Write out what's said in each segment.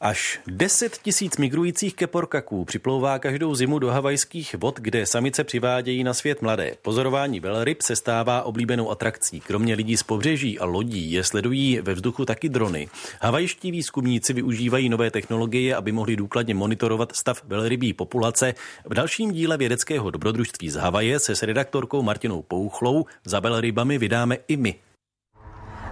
Až 10 tisíc migrujících keporkaků připlouvá každou zimu do havajských vod, kde samice přivádějí na svět mladé. Pozorování velryb se stává oblíbenou atrakcí. Kromě lidí z pobřeží a lodí je sledují ve vzduchu taky drony. Havajští výzkumníci využívají nové technologie, aby mohli důkladně monitorovat stav velrybí populace. V dalším díle vědeckého dobrodružství z Havaje se s redaktorkou Martinou Pouchlou za velrybami vydáme i my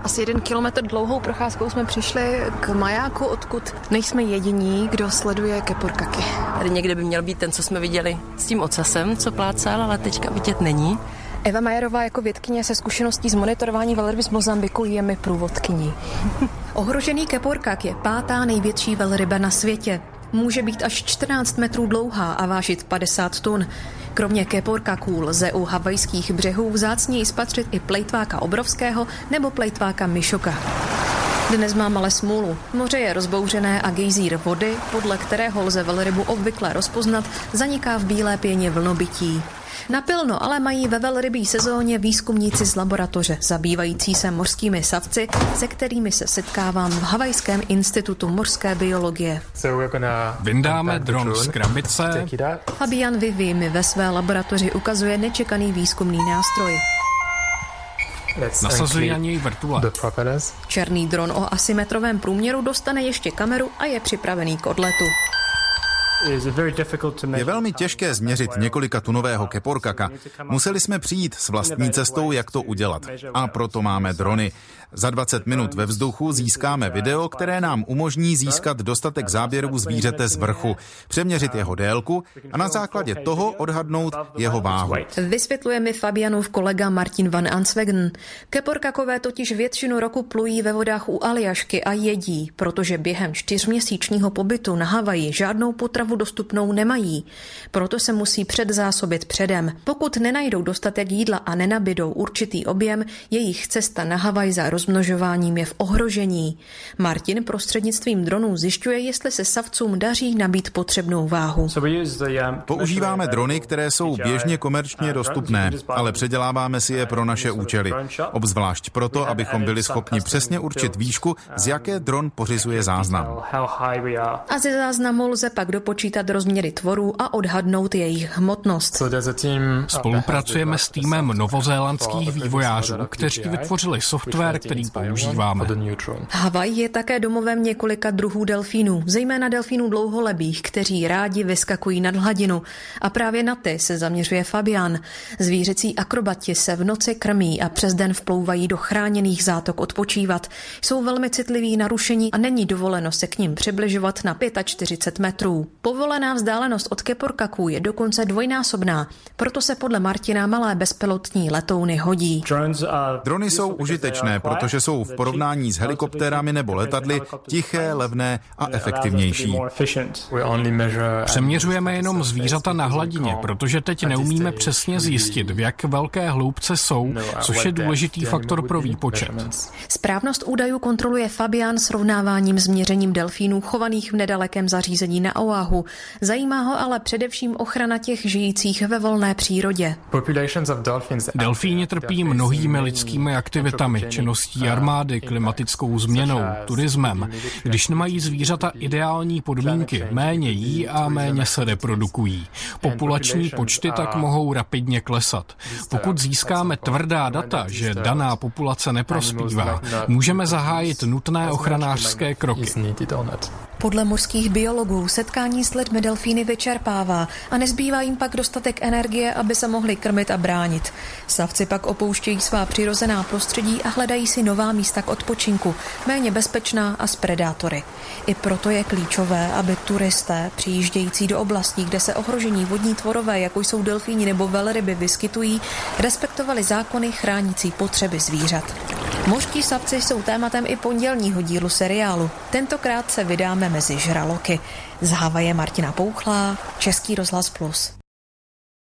asi jeden kilometr dlouhou procházkou jsme přišli k majáku, odkud nejsme jediní, kdo sleduje keporkaky. Tady někde by měl být ten, co jsme viděli s tím ocasem, co plácal, ale teďka vidět není. Eva Majerová jako vědkyně se zkušeností z monitorování velryby z Mozambiku je mi průvodkyní. Ohrožený keporkak je pátá největší velryba na světě. Může být až 14 metrů dlouhá a vážit 50 tun. Kromě keporkaků lze u havajských břehů vzácněji spatřit i plejtváka obrovského nebo plejtváka myšoka. Dnes má ale smůlu. Moře je rozbouřené a gejzír vody, podle kterého lze velrybu obvykle rozpoznat, zaniká v bílé pěně vlnobytí. Napilno ale mají ve velrybí sezóně výzkumníci z laboratoře, zabývající se mořskými savci, se kterými se setkávám v Havajském institutu mořské biologie. Vyndáme dron z krabice. Fabian Vivi mi ve své laboratoři ukazuje nečekaný výzkumný nástroj. Nasazují na něj vrtule. Černý dron o asymetrovém průměru dostane ještě kameru a je připravený k odletu. Je velmi těžké změřit několika tunového keporkaka. Museli jsme přijít s vlastní cestou, jak to udělat. A proto máme drony. Za 20 minut ve vzduchu získáme video, které nám umožní získat dostatek záběrů zvířete z vrchu, přeměřit jeho délku a na základě toho odhadnout jeho váhu. Vysvětluje mi Fabianův kolega Martin van Answegen. Keporkakové totiž většinu roku plují ve vodách u Aljašky a jedí, protože během čtyřměsíčního pobytu na Havaji žádnou potravu dostupnou nemají. Proto se musí předzásobit předem. Pokud nenajdou dostatek jídla a nenabidou určitý objem, jejich cesta na Havaj za rozmnožováním je v ohrožení. Martin prostřednictvím dronů zjišťuje, jestli se savcům daří nabít potřebnou váhu. Používáme drony, které jsou běžně komerčně dostupné, ale předěláváme si je pro naše účely. Obzvlášť proto, abychom byli schopni přesně určit výšku, z jaké dron pořizuje záznam. A ze záznamu lze pak dopočítat rozměry tvorů a odhadnout jejich hmotnost. Spolupracujeme s týmem novozélandských vývojářů, kteří vytvořili software, který používáme. Havaj je také domovem několika druhů delfínů, zejména delfínů dlouholebých, kteří rádi vyskakují nad hladinu. A právě na ty se zaměřuje Fabian. Zvířecí akrobati se v noci krmí a přes den vplouvají do chráněných zátok odpočívat. Jsou velmi citliví na rušení a není dovoleno se k ním přibližovat na 45 metrů. Povolená vzdálenost od keporkaků je dokonce dvojnásobná, proto se podle Martina malé bezpilotní letouny hodí. Drony jsou užitečné, protože jsou v porovnání s helikoptérami nebo letadly tiché, levné a efektivnější. Přeměřujeme jenom zvířata na hladině, protože teď neumíme přesně zjistit, v jak velké hloubce jsou, což je důležitý faktor pro výpočet. Správnost údajů kontroluje Fabian srovnáváním s měřením delfínů chovaných v nedalekém zařízení na Oahu. Zajímá ho ale především ochrana těch žijících ve volné přírodě. Delfíni trpí mnohými lidskými aktivitami, činností armády, klimatickou změnou, turismem. Když nemají zvířata ideální podmínky, méně jí a méně se reprodukují. Populační počty tak mohou rapidně klesat. Pokud získáme tvrdá data, že daná populace neprospívá, můžeme zahájit nutné ochranářské kroky. Podle mořských biologů setkání s lidmi delfíny vyčerpává a nezbývá jim pak dostatek energie, aby se mohli krmit a bránit. Savci pak opouštějí svá přirozená prostředí a hledají si nová místa k odpočinku, méně bezpečná a s predátory. I proto je klíčové, aby turisté, přijíždějící do oblastí, kde se ohrožení vodní tvorové, jako jsou delfíni nebo velryby, vyskytují, respektovali zákony chránící potřeby zvířat. Mořští savci jsou tématem i pondělního dílu seriálu. Tentokrát se vydáme mezi žraloky. Z Havaje Martina Pouchlá, Český rozhlas Plus.